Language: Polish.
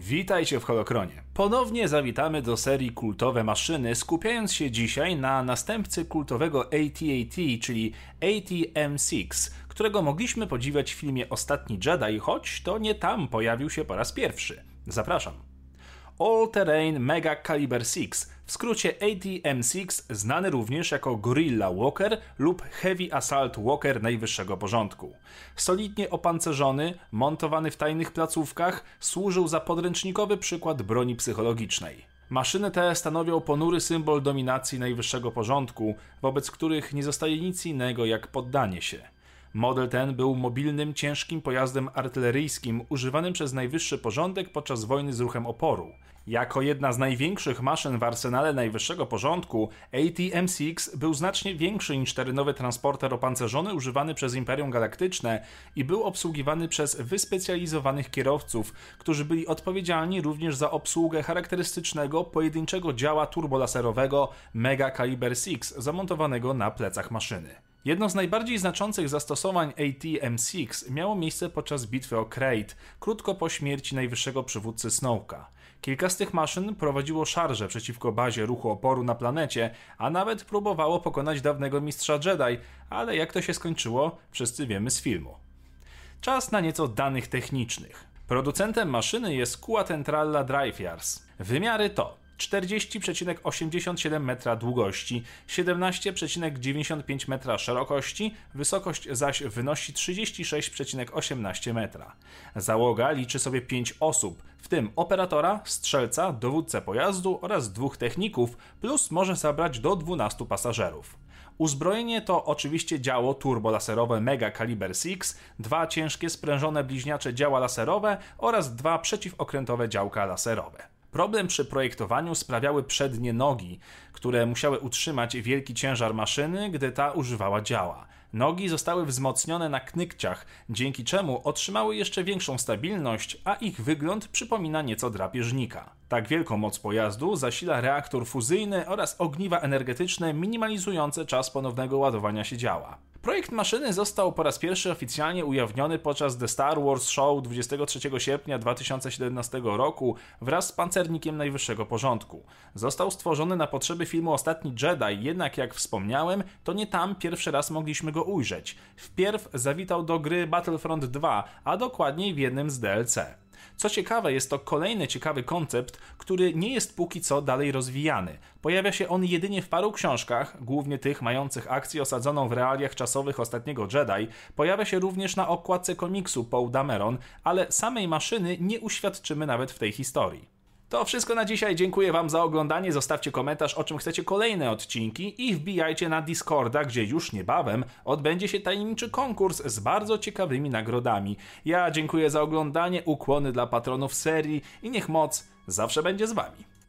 Witajcie w Holokronie. Ponownie zawitamy do serii Kultowe Maszyny, skupiając się dzisiaj na następcy kultowego AT-AT, czyli AT-M6, którego mogliśmy podziwiać w filmie Ostatni Jedi, choć to nie tam pojawił się po raz pierwszy. Zapraszam. All Terrain Mega Caliber 6, w skrócie ATM-6, znany również jako Gorilla Walker lub Heavy Assault Walker najwyższego porządku. Solidnie opancerzony, montowany w tajnych placówkach, służył za podręcznikowy przykład broni psychologicznej. Maszyny te stanowią ponury symbol dominacji najwyższego porządku, wobec których nie zostaje nic innego jak poddanie się. Model ten był mobilnym, ciężkim pojazdem artyleryjskim używanym przez najwyższy porządek podczas wojny z ruchem oporu. Jako jedna z największych maszyn w arsenale najwyższego porządku, AT-M6 był znacznie większy niż terenowy transporter opancerzony używany przez Imperium Galaktyczne i był obsługiwany przez wyspecjalizowanych kierowców, którzy byli odpowiedzialni również za obsługę charakterystycznego pojedynczego działa turbolaserowego Mega Caliber 6 zamontowanego na plecach maszyny. Jedno z najbardziej znaczących zastosowań AT-M6 miało miejsce podczas bitwy o Crate, krótko po śmierci najwyższego przywódcy Snowka. Kilka z tych maszyn prowadziło szarże przeciwko bazie ruchu oporu na planecie, a nawet próbowało pokonać dawnego mistrza Jedi, ale jak to się skończyło, wszyscy wiemy z filmu. Czas na nieco danych technicznych. Producentem maszyny jest Kua Tentralla Drive Yars. Wymiary to 40,87 metra długości, 17,95 metra szerokości, wysokość zaś wynosi 36,18 metra. Załoga liczy sobie 5 osób, w tym operatora, strzelca, dowódcę pojazdu oraz dwóch techników, plus może zabrać do 12 pasażerów. Uzbrojenie to oczywiście działo turbolaserowe Mega Caliber 6, dwa ciężkie sprężone bliźniacze działa laserowe oraz dwa przeciwokrętowe działka laserowe. Problem przy projektowaniu sprawiały przednie nogi, które musiały utrzymać wielki ciężar maszyny, gdy ta używała działa. Nogi zostały wzmocnione na knykciach, dzięki czemu otrzymały jeszcze większą stabilność, a ich wygląd przypomina nieco drapieżnika. Tak wielką moc pojazdu zasila reaktor fuzyjny oraz ogniwa energetyczne minimalizujące czas ponownego ładowania się działa. Projekt maszyny został po raz pierwszy oficjalnie ujawniony podczas The Star Wars Show 23 sierpnia 2017 roku wraz z pancernikiem najwyższego porządku. Został stworzony na potrzeby filmu Ostatni Jedi, jednak jak wspomniałem, to nie tam pierwszy raz mogliśmy go ujrzeć. Wpierw zawitał do gry Battlefront 2, a dokładniej w jednym z DLC. Co ciekawe, jest to kolejny ciekawy koncept, który nie jest póki co dalej rozwijany. Pojawia się on jedynie w paru książkach, głównie tych mających akcję osadzoną w realiach czasowych ostatniego Jedi. Pojawia się również na okładce komiksu Paul Dameron, ale samej maszyny nie uświadczymy nawet w tej historii. To wszystko na dzisiaj. Dziękuję Wam za oglądanie. Zostawcie komentarz, o czym chcecie kolejne odcinki i wbijajcie na Discorda, gdzie już niebawem odbędzie się tajemniczy konkurs z bardzo ciekawymi nagrodami. Ja dziękuję za oglądanie, ukłony dla patronów serii i niech moc zawsze będzie z Wami.